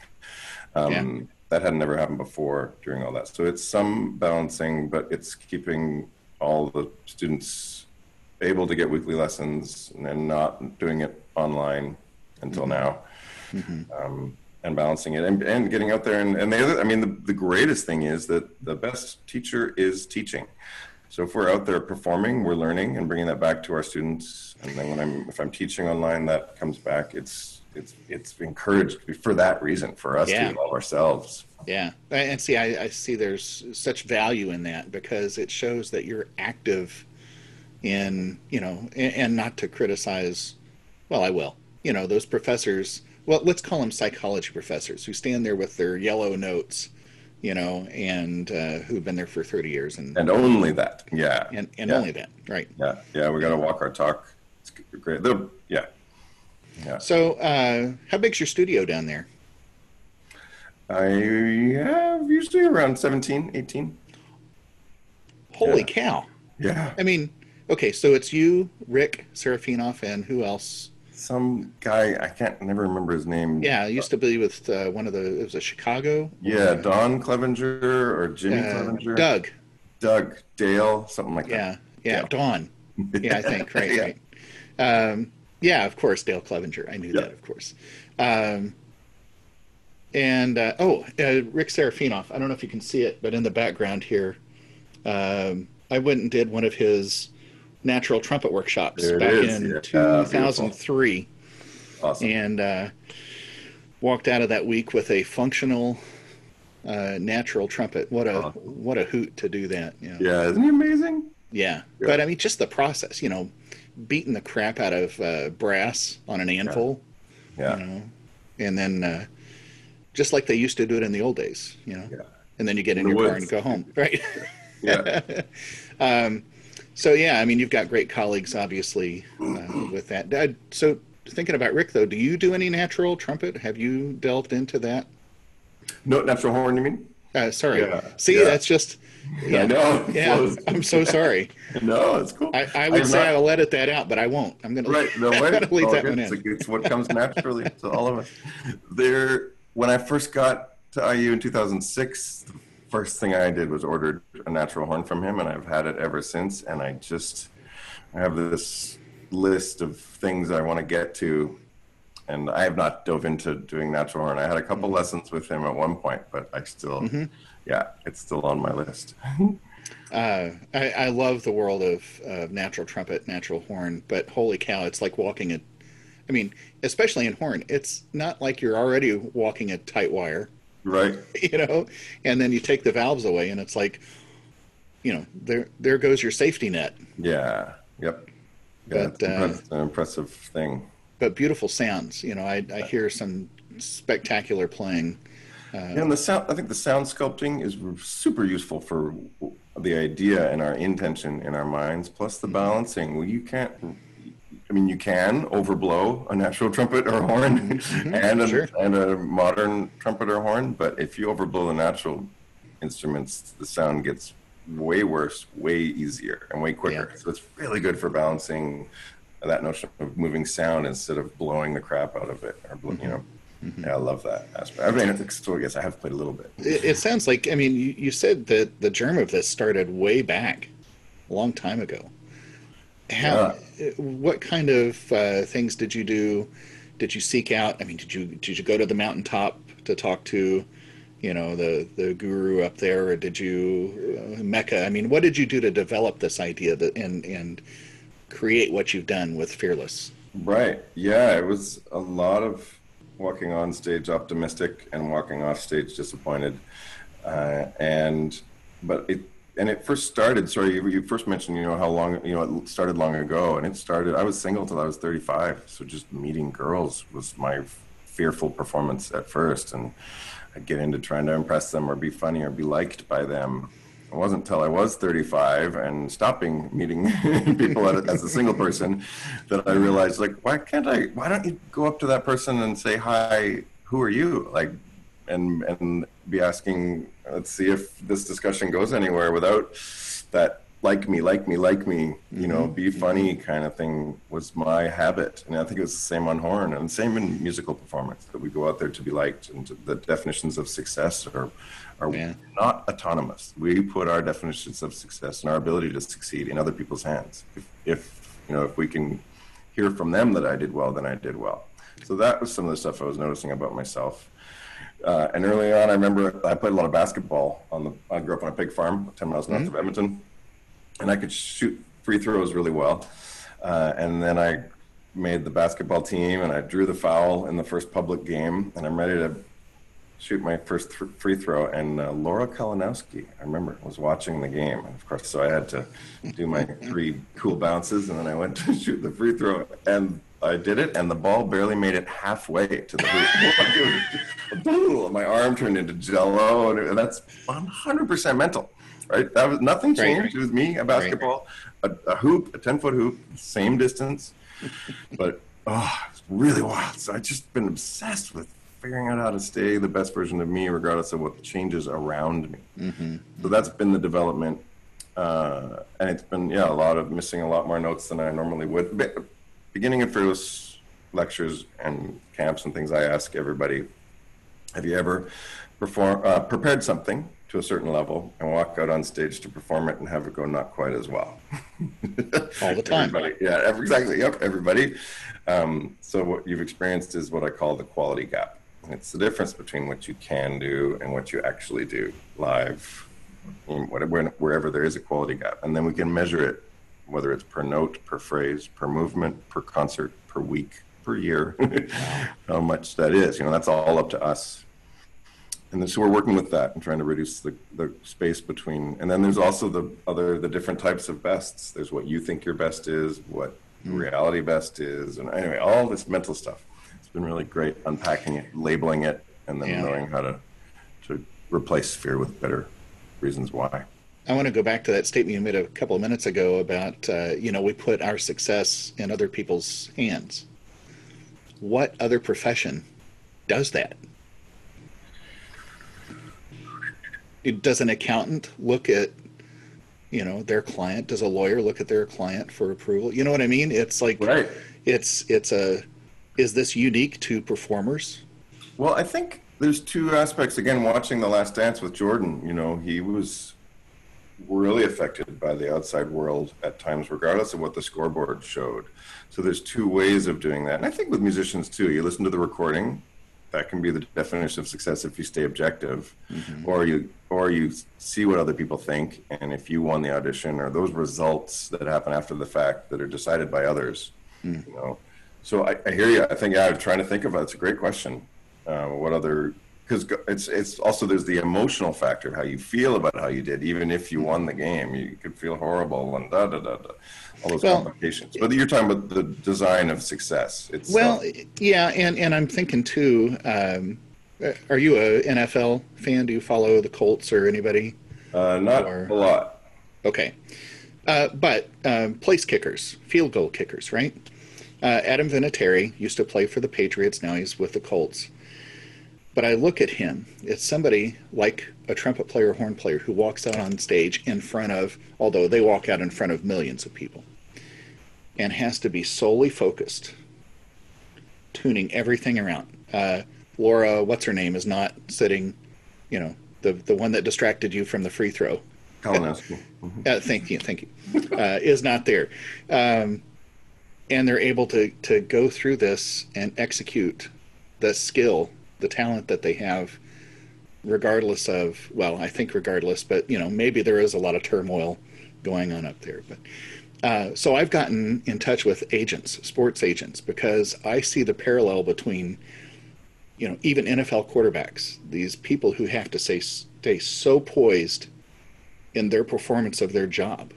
Um, Yeah. That had never happened before during all that. So it's some balancing, but it's keeping all the students able to get weekly lessons and not doing it online until now um, and balancing it and, and getting out there and, and the other i mean the, the greatest thing is that the best teacher is teaching so if we're out there performing we're learning and bringing that back to our students and then when i'm if i'm teaching online that comes back it's it's it's encouraged for that reason for us Yeah. to evolve ourselves Yeah, and see, I, I see there's such value in that because it shows that you're active in, you know, and, and not to criticize. Well, I will. You know, those professors. Well, let's call them psychology professors who stand there with their yellow notes, you know, and uh, who've been there for 30 years and and only that yeah and, and yeah. only that, right? yeah yeah we got to walk our talk it's great They'll- yeah yeah So, uh, how big's your studio down there? i have usually around 17 18 Holy Yeah. cow! yeah I mean, okay, so it's you, Rick Seraphinoff, and who else? Some guy I can't never remember his name. Yeah, it used to be with uh, one of the. It was a Chicago. Yeah, Don Clevenger or Jimmy uh, Clevenger. Doug. Doug Dale, something like Yeah, yeah, Yeah. Don. Yeah, I think right, Yeah. right. Um, yeah, of course, Dale Clevenger. I knew Yeah. that, of course. Um, and uh, oh, uh, Rick Seraphinoff. I don't know if you can see it, but in the background here, um, I went and did one of his natural trumpet workshops There back in Yeah, 2003. that. Awesome. and uh, walked out of that week with a functional uh, natural trumpet. What a Awesome. what a hoot to do that! Yeah. yeah, isn't he amazing? yeah, Yeah. But I mean, just the process. You know, beating the crap out of uh, brass on an anvil. Yeah. You know, and then uh, just like they used to do it in the old days. You know. Yeah. And then you get in, In your car and go home, right? Yeah. um, so yeah, I mean, you've got great colleagues, obviously, uh, with that. So thinking about Rick, though, do you do any natural trumpet? Have you delved into that? no natural horn, you mean? Uh, sorry. Yeah, See, yeah. that's just. I know. Yeah. I'm so sorry. no, it's cool. I, I would I'm say not- I'll edit that out, but I won't. I'm gonna. Right. No I'm way. gonna leave Oh, that good. one it's, in. like- it's what comes naturally to all of us. There, when I first got to IU in 2006, the first thing I did was ordered a natural horn from him, and I've had it ever since. And I just, I have this list of things I want to get to, and I have not dove into doing natural horn. I had a couple Mm-hmm. lessons with him at one point, but I still, yeah, it's still on my list. Uh, I, I love the world of uh, natural trumpet, natural horn, but holy cow, it's like walking a. I mean, especially in horn, it's not like you're already walking a tight wire, right? you know, and then you take the valves away, and it's like, you know, there there goes your safety net. Yeah. Yep. Yeah, But, it's, uh, an impressive thing. But beautiful sounds, you know, I, I hear some spectacular playing. Yeah, and the sound, I think the sound sculpting is super useful for the idea and our intention in our minds, plus the balancing. Well, you can't, I mean, you can overblow a natural trumpet or horn mm-hmm. and, a, Sure. and a modern trumpet or horn, but if you overblow the natural instruments, the sound gets way worse, way easier, and way quicker. Yeah. So it's really good for balancing that notion of moving sound instead of blowing the crap out of it, or you mm-hmm. know. Mm-hmm. Yeah, I love that aspect. I mean, so I guess I have played a little bit. It, it sounds like, I mean, you, you said that the germ of this started way back, a long time ago. How what kind of uh, things did you do did you seek out i mean did you did you go to the mountaintop to talk to you know the the guru up there or did you uh, mecca i mean what did you do to develop this idea that and and create what you've done with fearless Right. Yeah, it was a lot of walking on stage optimistic and walking off stage disappointed. Uh, and but it and it first started. Sorry, you, you first mentioned you know how long you know it started long ago, and it started. I was single till I was 35, so just meeting girls was my fearful performance at first, and I'd get into trying to impress them or be funny or be liked by them it wasn't until I was 35 and stopping meeting people as a single person that I realized, like, why can't I? Why don't you go up to that person and say, "Hi, who are you?" Like, and and be asking, let's see if this discussion goes anywhere without that like me, like me, like me, you know, mm-hmm. be funny kind of thing was my habit. And I think it was the same on horn and same in musical performance that we go out there to be liked and the definitions of success are, are yeah. not autonomous. We put our definitions of success and our ability to succeed in other people's hands. If, if, you know, if we can hear from them that I did well, then I did well. So that was some of the stuff I was noticing about myself. Uh, and early on, I remember I played a lot of basketball on the, I grew up on a pig farm, 10 miles north mm-hmm. of Edmonton and I could shoot free throws really well. Uh, and then I made the basketball team, and I drew the foul in the first public game, and I'm ready to shoot my first th- free throw. And uh, Laura Kalinowski, I remember, was watching the game, and of course, so I had to do my three cool bounces, and then I went to shoot the free throw, and I did it, and the ball barely made it halfway to the hoop. my arm turned into jello, and that's 100% mental right? That was nothing changed. It was me, a basketball, a, a, hoop, a ten foot hoop, same distance, but oh, it's really wild. So I've just been obsessed with figuring out how to stay the best version of me, regardless of what changes around me. Mm-hmm. So that's been the development, uh, and it's been yeah a lot of missing a lot more notes than I normally would. Beginning of fearless lectures and camps and things, I ask everybody, have you ever perform uh, prepared something to a certain level and walk out on stage to perform it and have it go not quite as well. All the time. Everybody, yeah, exactly. Yep, everybody. Um, so what you've experienced is what I call the quality gap. It's the difference between what you can do and what you actually do live, whatever, wherever there is a quality gap. And then we can measure it, whether it's per note, per phrase, per movement, per concert, per week, per year, how much that is. You know, that's all up to us and so we're working with that and trying to reduce the, the space between and then there's also the other the different types of bests there's what you think your best is what mm. reality best is and anyway all this mental stuff it's been really great unpacking it labeling it and then yeah. knowing how to to replace fear with better reasons why I want to go back to that statement you made a couple of minutes ago about uh, you know we put our success in other people's hands. What other profession does that? does an accountant look at you know their client does a lawyer look at their client for approval you know what i mean it's like right. it's it's a is this unique to performers well i think there's two aspects again watching the last dance with jordan you know he was really affected by the outside world at times regardless of what the scoreboard showed. So there's two ways of doing that. And i think with musicians too you listen to the recording. That can be the definition of success if you stay objective mm-hmm. or you or you see what other people think. And if you won the audition or those results that happen after the fact that are decided by others mm. you know. So I, I, hear you. I think yeah i'm trying to think of it it's a great question uh, what other because it's it's also there's the emotional factor of how you feel about how you did even if you won the game you could feel horrible and da da da da all those well, complications. But you're talking about the design of success. It's well, yeah, and and I'm thinking too. Um, are you a NFL fan? Do you follow the Colts or anybody? Uh, not or, a lot. Okay, uh, but um, place kickers, field goal kickers, right? Uh, Adam Vinatieri used to play for the Patriots. Now he's with the Colts. But I look at him. It's somebody like a trumpet player, horn player, who walks out on stage in front of, although they walk out in front of millions of people and has to be solely focused, tuning everything around. Uh, Laura, what's her name, is not sitting, you know, the the one that distracted you from the free throw. Kalinowski. uh, thank you, thank you, uh, is not there, um, and they're able to to go through this and execute the skill, the talent that they have, regardless of well, I think regardless, but you know maybe there is a lot of turmoil going on up there, but. Uh, so I've gotten in touch with agents, sports agents, because I see the parallel between, you know, even NFL quarterbacks, these people who have to stay stay so poised in their performance of their job.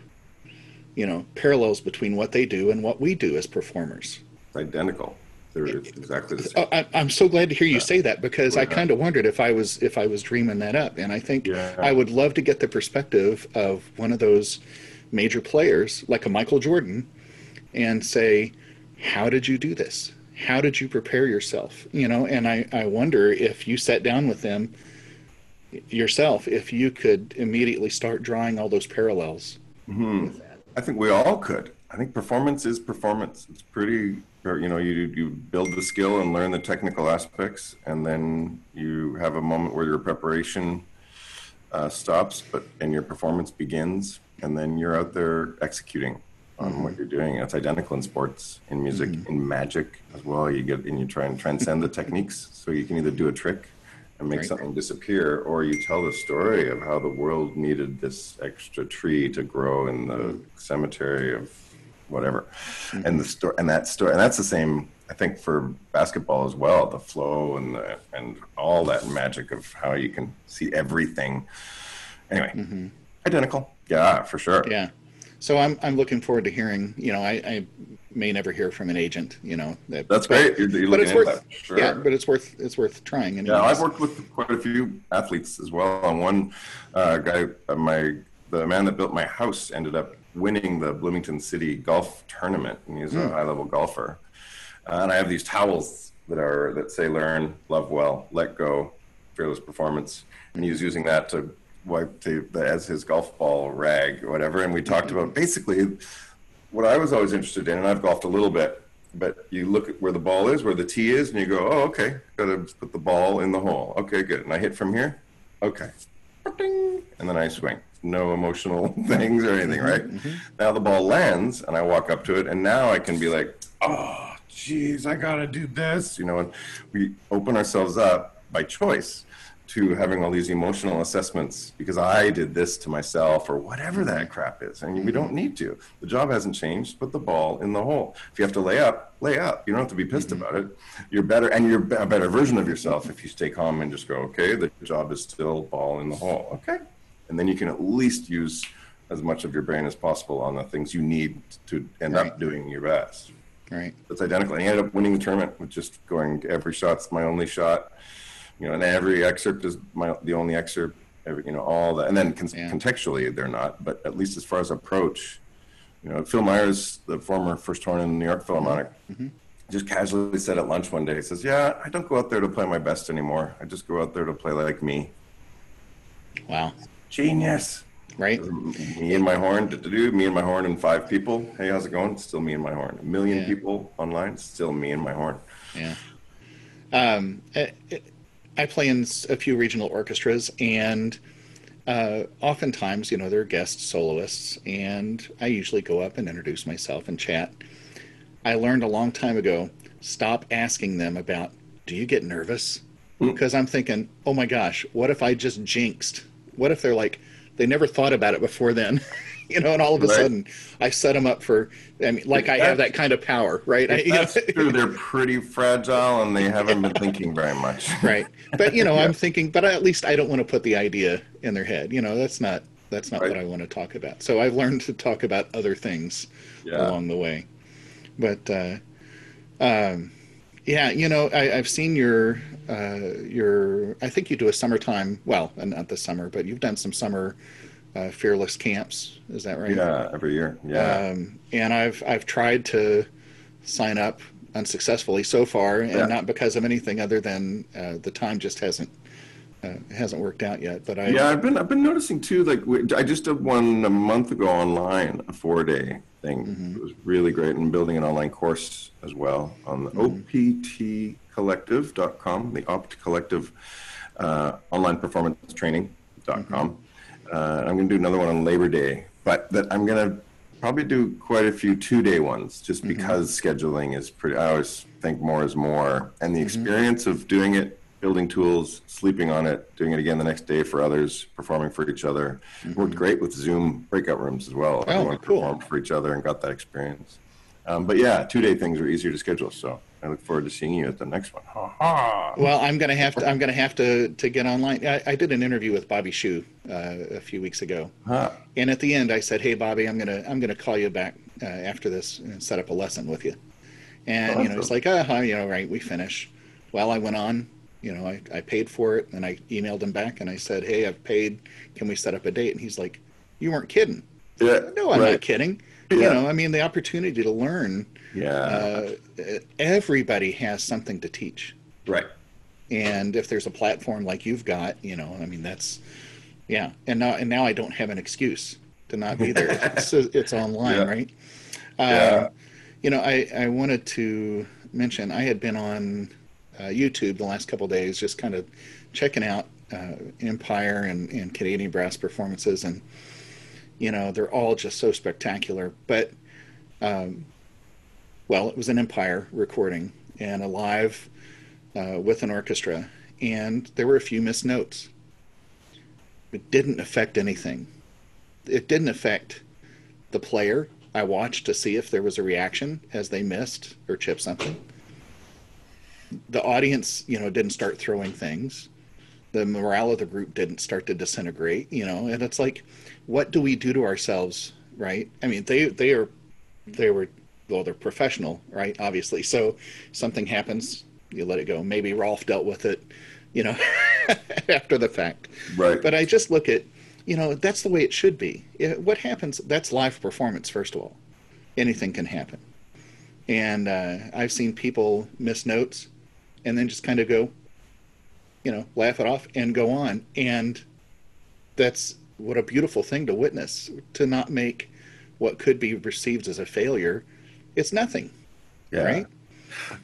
You know, parallels between what they do and what we do as performers. Identical. They're exactly the same. I, I'm so glad to hear you say that because I kind of wondered if I was if I was dreaming that up, and I think Yeah. I would love to get the perspective of one of those major players like a Michael Jordan, and say, how did you do this? How did you prepare yourself? You know, and I I wonder if you sat down with them yourself, if you could immediately start drawing all those parallels. Mm-hmm. I think we all could. I think performance is performance. It's pretty, or, you know, you you build the skill and learn the technical aspects, and then you have a moment where your preparation uh, stops, but and your performance begins, and then you're out there executing on what you're doing. It's identical in sports, in music, in magic as well. You get and you try and transcend the techniques, so you can either do a trick and make Right. something disappear, or you tell the story of how the world needed this extra tree to grow in the cemetery of whatever, and the story, and that story, and that's the same. I think for basketball as well, the flow and the and all that magic of how you can see everything. Anyway, identical, yeah, for sure. Yeah. So I'm I'm looking forward to hearing. You know, I, I may never hear from an agent. You know, that, That's but- great. You're, you're but it's worth. that. Sure. Yeah, but it's worth it's worth trying. Yeah. I've worked with quite a few athletes as well. On one uh, guy, uh, my the man that built my house ended up winning the Bloomington City golf tournament, and he's a high level golfer. Uh, and I have these towels that are that say "Learn, Love Well, Let Go, Fearless Performance," and he was using that to wipe the, the as his golf ball rag or whatever. And we talked about basically what I was always interested in, and I've golfed a little bit, but you look at where the ball is, where the tee is, and you go, oh, okay, got to put the ball in the hole. Okay, good. And I hit from here. Okay. And then I swing. No emotional things or anything, right? Mm-hmm, mm-hmm. Now the ball lands, and I walk up to it, and now I can be like, ah, oh, geez, I got to do this. You know, and we open ourselves up by choice to having all these emotional assessments because I did this to myself or whatever that mm-hmm. crap is. And we don't need to. The job hasn't changed. Put the ball in the hole. If you have to lay up, lay up. You don't have to be pissed about it. You're better, and you're a better version of yourself if you stay calm and just go, okay, the job is still ball in the hole. Okay. And then you can at least use as much of your brain as possible on the things you need to end Right. up doing your best. right. That's identical. And he ended up winning the tournament with just going every shot's my only shot. You know, and every excerpt is my the only excerpt. Every, you know, all that, and then con- Yeah. contextually they're not, but at least as far as approach, you know, Phil Myers, the former first horn in the New York mm-hmm. Philharmonic, mm-hmm. just casually said at lunch one day, he says, "Yeah, I don't go out there to play my best anymore. I just go out there to play like me." Wow. Genius. Right. Me and my horn, do me and my horn and five people. Hey, how's it going? Still me and my horn. A million Yeah. people online, still me and my horn. Yeah. Um, I, I play in a few regional orchestras, and uh, oftentimes, you know, they're guest soloists, and I usually go up and introduce myself and chat. I learned a long time ago stop asking them about, do you get nervous? Because I'm thinking, oh my gosh, what if I just jinxed? What if they're like, they never thought about it before then? you know, and all of a Right. sudden I set them up for, I mean, like I have that kind of power, right? I- If that's true, they're pretty fragile and they haven't been thinking very much. right but you know i'm thinking but at least i don't want to put the idea in their head you know that's not that's not what i want to talk about so i've learned to talk about other things Yeah. along the way but uh um yeah you know I, i've seen your uh your i think you do a summertime well uh, not the summer but you've done some summer uh, fearless camps is that right Yeah, every year. Yeah. um, and I've I've tried to sign up unsuccessfully so far, and Yeah. not because of anything other than uh, the time just hasn't uh, hasn't worked out yet. But I yeah, I've been I've been noticing too. Like we, I just did one a month ago online, a four day thing. Mm-hmm. It was really great, and building an online course as well on the Mm-hmm. optcollective.com, the Opt Collective uh, online performance training.com. Mm-hmm. Uh, I'm going to do another one on Labor Day, but that I'm going to probably do quite a few two-day ones, just Mm-hmm. because scheduling is pretty. I always think more is more, and the Mm-hmm. experience of doing it, building tools, sleeping on it, doing it again the next day for others, performing for each other, worked great with Zoom breakout rooms as well. Mm-hmm. Oh, Everyone cool. performed for each other and got that experience. Um, but yeah, two-day things are easier to schedule, so I look forward to seeing you at the next one. Ha ha! Well, I'm gonna have to. I'm gonna have to to get online. I, I did an interview with Bobby Shew uh, a few weeks ago, Ha. and at the end, I said, "Hey, Bobby, I'm gonna I'm gonna call you back uh, after this and set up a lesson with you." And you know, it's Awesome. like, "Uh huh," you know, right? We finish. Well, I went on. You know, I, I paid for it, and I emailed him back, and I said, "Hey, I've paid. Can we set up a date?" And he's like, "You weren't kidding." Yeah, No, I'm right. not kidding. You know, I mean, the opportunity to learn. Yeah, Uh, everybody has something to teach. right. and if there's a platform like you've got you know i mean that's yeah and now and now i don't have an excuse to not be there it's, it's online Yeah. right Yeah. um, you know i i wanted to mention i had been on uh, youtube the last couple days just kind of checking out uh, empire and, and canadian brass performances and you know they're all just so spectacular but um, well it was an empire recording and a live uh, with an orchestra, and there were a few missed notes. It didn't affect anything. It didn't affect the player. I watched to see if there was a reaction as they missed or chipped something. The audience, you know, didn't start throwing things. The morale of the group didn't start to disintegrate, you know, and it's like, what do we do to ourselves, right? I mean, they they are they were well, they're professional, right? Obviously, so something happens, you let it go. Maybe Rolf dealt with it, you know, after the fact. Right. But I just look at, you know, that's the way it should be. What happens? That's live performance, first of all. Anything can happen. And uh, I've seen people miss notes and then just kind of go, you know, laugh it off and go on. And that's what a beautiful thing to witness to not make what could be perceived as a failure. It's nothing, yeah. right?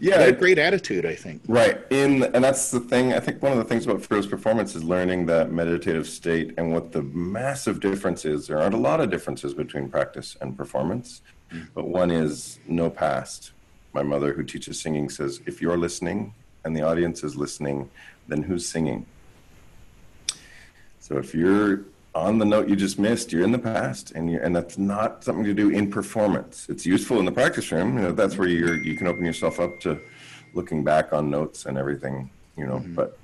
Yeah. A great attitude, I think. Right. In and that's the thing. I think one of the things about Fearless performance is learning that meditative state and what the massive difference is. There aren't a lot of differences between practice and performance, mm. but one is no past. My mother, who teaches singing, says if you're listening and the audience is listening, then who's singing? So if you're on the note you just missed, you're in the past, and you and that's not something to do in performance. It's useful in the practice room. You know, that's where you're you can open yourself up to looking back on notes and everything. You know, mm-hmm. but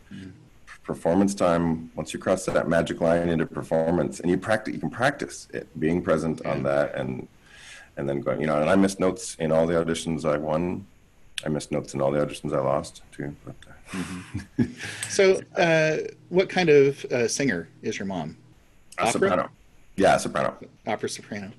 performance time once you cross that magic line into performance and you practice you can practice it being present on that and and then going you know and i missed notes in all the auditions i won i missed notes in all the auditions i lost too but uh, So, uh, what kind of uh, singer is your mom? a Opera? soprano yeah soprano Opera soprano.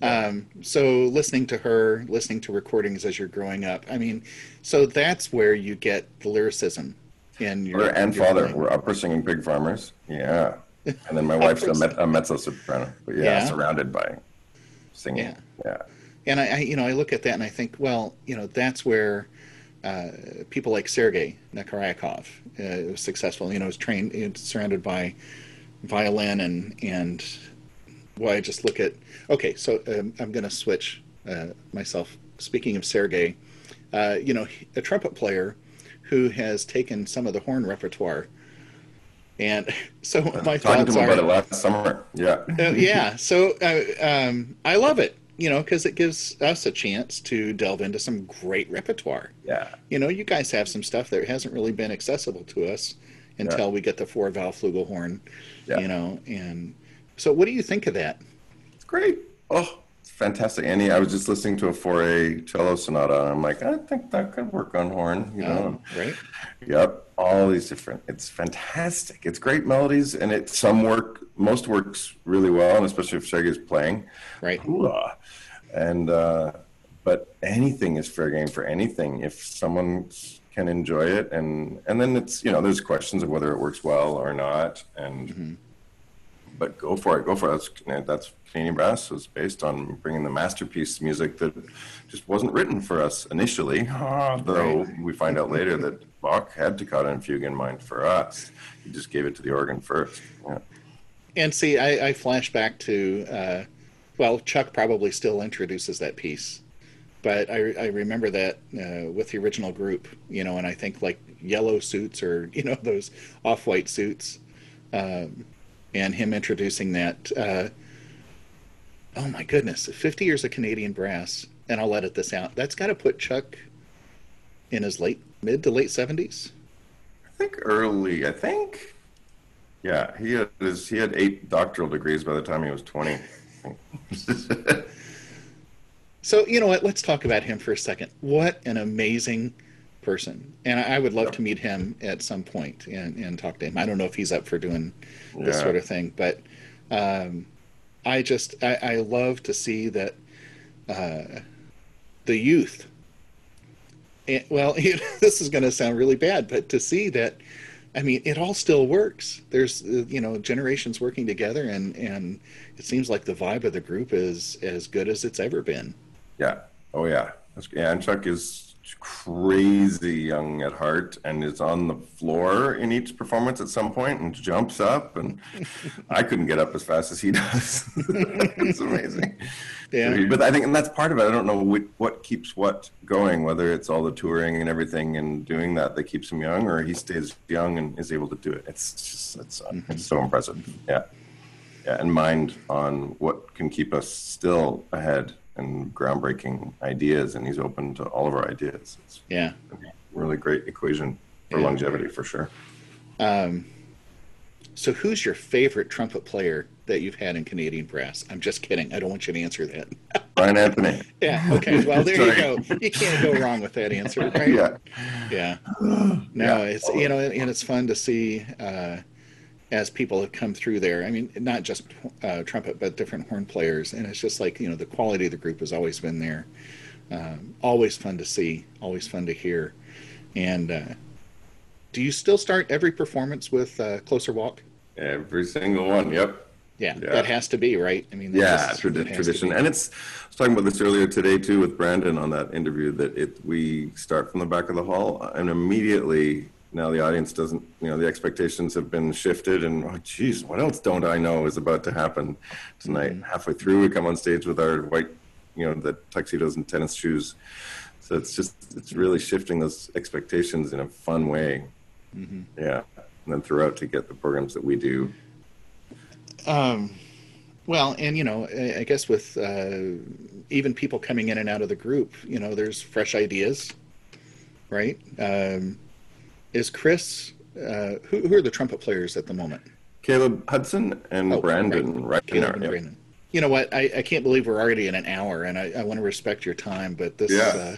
Um, so, listening to her, listening to recordings as you're growing up, I mean, so that's where you get the lyricism in your. Mother and your father playing. were upper singing pig farmers yeah and then my wife's a, met, a mezzo soprano but yeah, Yeah. surrounded by singing Yeah. yeah And I, I, you know, I look at that and I think, well, you know, that's where uh, people like Sergei Nakariakov uh, was successful. You know, was trained, surrounded by violin and and. Well, I just look at. Okay, so um, I'm going to switch uh, myself. Speaking of Sergei, uh, you know, a trumpet player who has taken some of the horn repertoire. And so my talking thoughts to him are, about it last summer yeah uh, yeah. So uh, um, I love it, you know, because it gives us a chance to delve into some great repertoire. yeah You know, you guys have some stuff that hasn't really been accessible to us until we get the four valve flugelhorn, Yeah. you know. And so, what do you think of that? It's great. Oh, fantastic. Annie, I was just listening to a Fauré cello sonata, and I'm like, I think that could work on horn, you know. Um, right? Yep, all these different. It's fantastic. It's great melodies, and it some work, most works really well, and especially if Sergey's playing. Right. Hooah. And uh, but anything is fair game for anything if someone can enjoy it, and and then it's you know there's questions of whether it works well or not, and but go for it, go for it. That's that's Canadian Brass was based on bringing the masterpiece music that just wasn't written for us initially. Though we find out later that Bach had Toccata and Fugue in mind for us. He just gave it to the organ first. Yeah. And see, I, I flash back to, uh, well, Chuck probably still introduces that piece, but I, I remember that uh, with the original group, you know, and I think like yellow suits or you know those off-white suits, um, and him introducing that. Uh, oh my goodness, 50 years of Canadian brass, and I'll edit this out. That's got to put Chuck in his late mid to late 70s. I think early. I think. Yeah, he had his, he had eight doctoral degrees by the time he was 20. so you know what? Let's talk about him for a second. What an amazing person, and I, would love to meet him at some point and, and talk to him. I don't know if he's up for doing this yeah. sort of thing, but um, I just I, I, love to see that uh, the youth. And, well, this is going to sound really bad, but to see that I mean, it all still works. There's, uh, you know, generations working together, and and it seems like the vibe of the group is as good as it's ever been. Yeah. Oh yeah. That's, yeah. And Chuck is crazy young at heart and is on the floor in each performance at some point and jumps up and I couldn't get up as fast as he does. it's amazing. Yeah. But I think and that's part of it. I don't know what, what keeps what going, whether it's all the touring and everything and doing that that keeps him young or he stays young and is able to do it. It's just it's, uh, mm-hmm. it's so impressive. Yeah. Yeah, and mind on what can keep us still ahead and groundbreaking ideas, and he's open to all of our ideas. It's yeah, really great equation for yeah. longevity for sure. Um, so, who's your favorite trumpet player that you've had in Canadian brass? I'm just kidding. I don't want you to answer that. Brian Anthony. yeah. Okay. Well, there you go. You can't go wrong with that answer, right? Yeah. Yeah. No, yeah. it's you know, and it's fun to see. Uh, as people have come through there. I mean, not just uh, trumpet, but different horn players, and it's just like you know the quality of the group has always been there. Um, always fun to see, always fun to hear. And uh, do you still start every performance with uh, "Closer Walk"? Every single one. Yep. Yeah, yeah, that has to be right. I mean, yeah, just, tradi- tradition, and it's. I was talking about this earlier today too with Brandon on that interview that it we start from the back of the hall and immediately now the audience doesn't you know the expectations have been shifted and oh geez what else don't i know is about to happen tonight mm-hmm. halfway through we come on stage with our white you know the tuxedos and tennis shoes so it's just it's really shifting those expectations in a fun way mm-hmm. yeah and then throughout to get the programs that we do um well and you know i guess with uh, even people coming in and out of the group you know there's fresh ideas right um is Chris? Uh, who, who are the trumpet players at the moment? Caleb Hudson and oh, Brandon. Right. Caleb and Brandon. You know what? I, I can't believe we're already in an hour, and I, I want to respect your time, but this yeah. uh,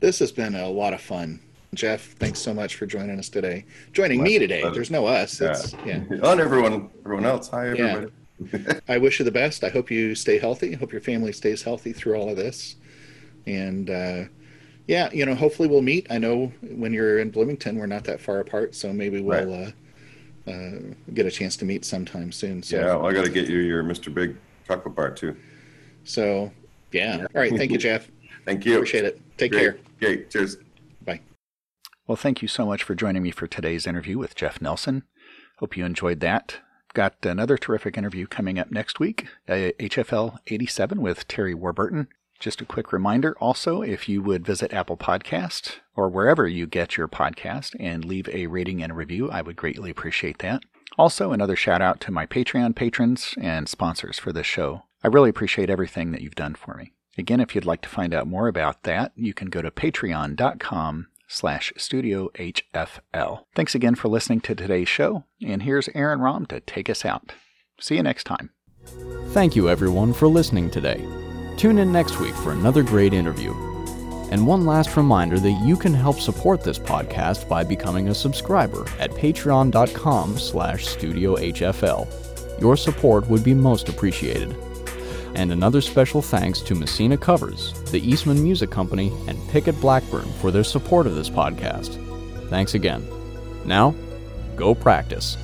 this has been a lot of fun. Jeff, thanks so much for joining us today. Joining me today. There's no us. Yeah. It's, yeah. On everyone, everyone else. Hi, everybody. Yeah. I wish you the best. I hope you stay healthy. I hope your family stays healthy through all of this. And uh, yeah, you know, hopefully we'll meet. I know when you're in Bloomington, we're not that far apart, so maybe we'll right. uh, uh, get a chance to meet sometime soon. So. Yeah, well, I got to get you your Mr. Big chocolate bar too. So, yeah. All right. Thank you, Jeff. thank you. Appreciate it. Take Great. care. Okay. Cheers. Well, thank you so much for joining me for today's interview with Jeff Nelsen. Hope you enjoyed that. Got another terrific interview coming up next week, uh, HFL 87 with Terry Warburton. Just a quick reminder also, if you would visit Apple Podcast or wherever you get your podcast and leave a rating and review, I would greatly appreciate that. Also, another shout out to my Patreon patrons and sponsors for this show. I really appreciate everything that you've done for me. Again, if you'd like to find out more about that, you can go to patreon.com slash studio HFL. Thanks again for listening to today's show, and here's Aaron Romm to take us out. See you next time. Thank you everyone for listening today. Tune in next week for another great interview. And one last reminder that you can help support this podcast by becoming a subscriber at patreon.com slash studiohfl. Your support would be most appreciated. And another special thanks to Messina Covers, the Eastman Music Company, and Pickett Blackburn for their support of this podcast. Thanks again. Now, go practice.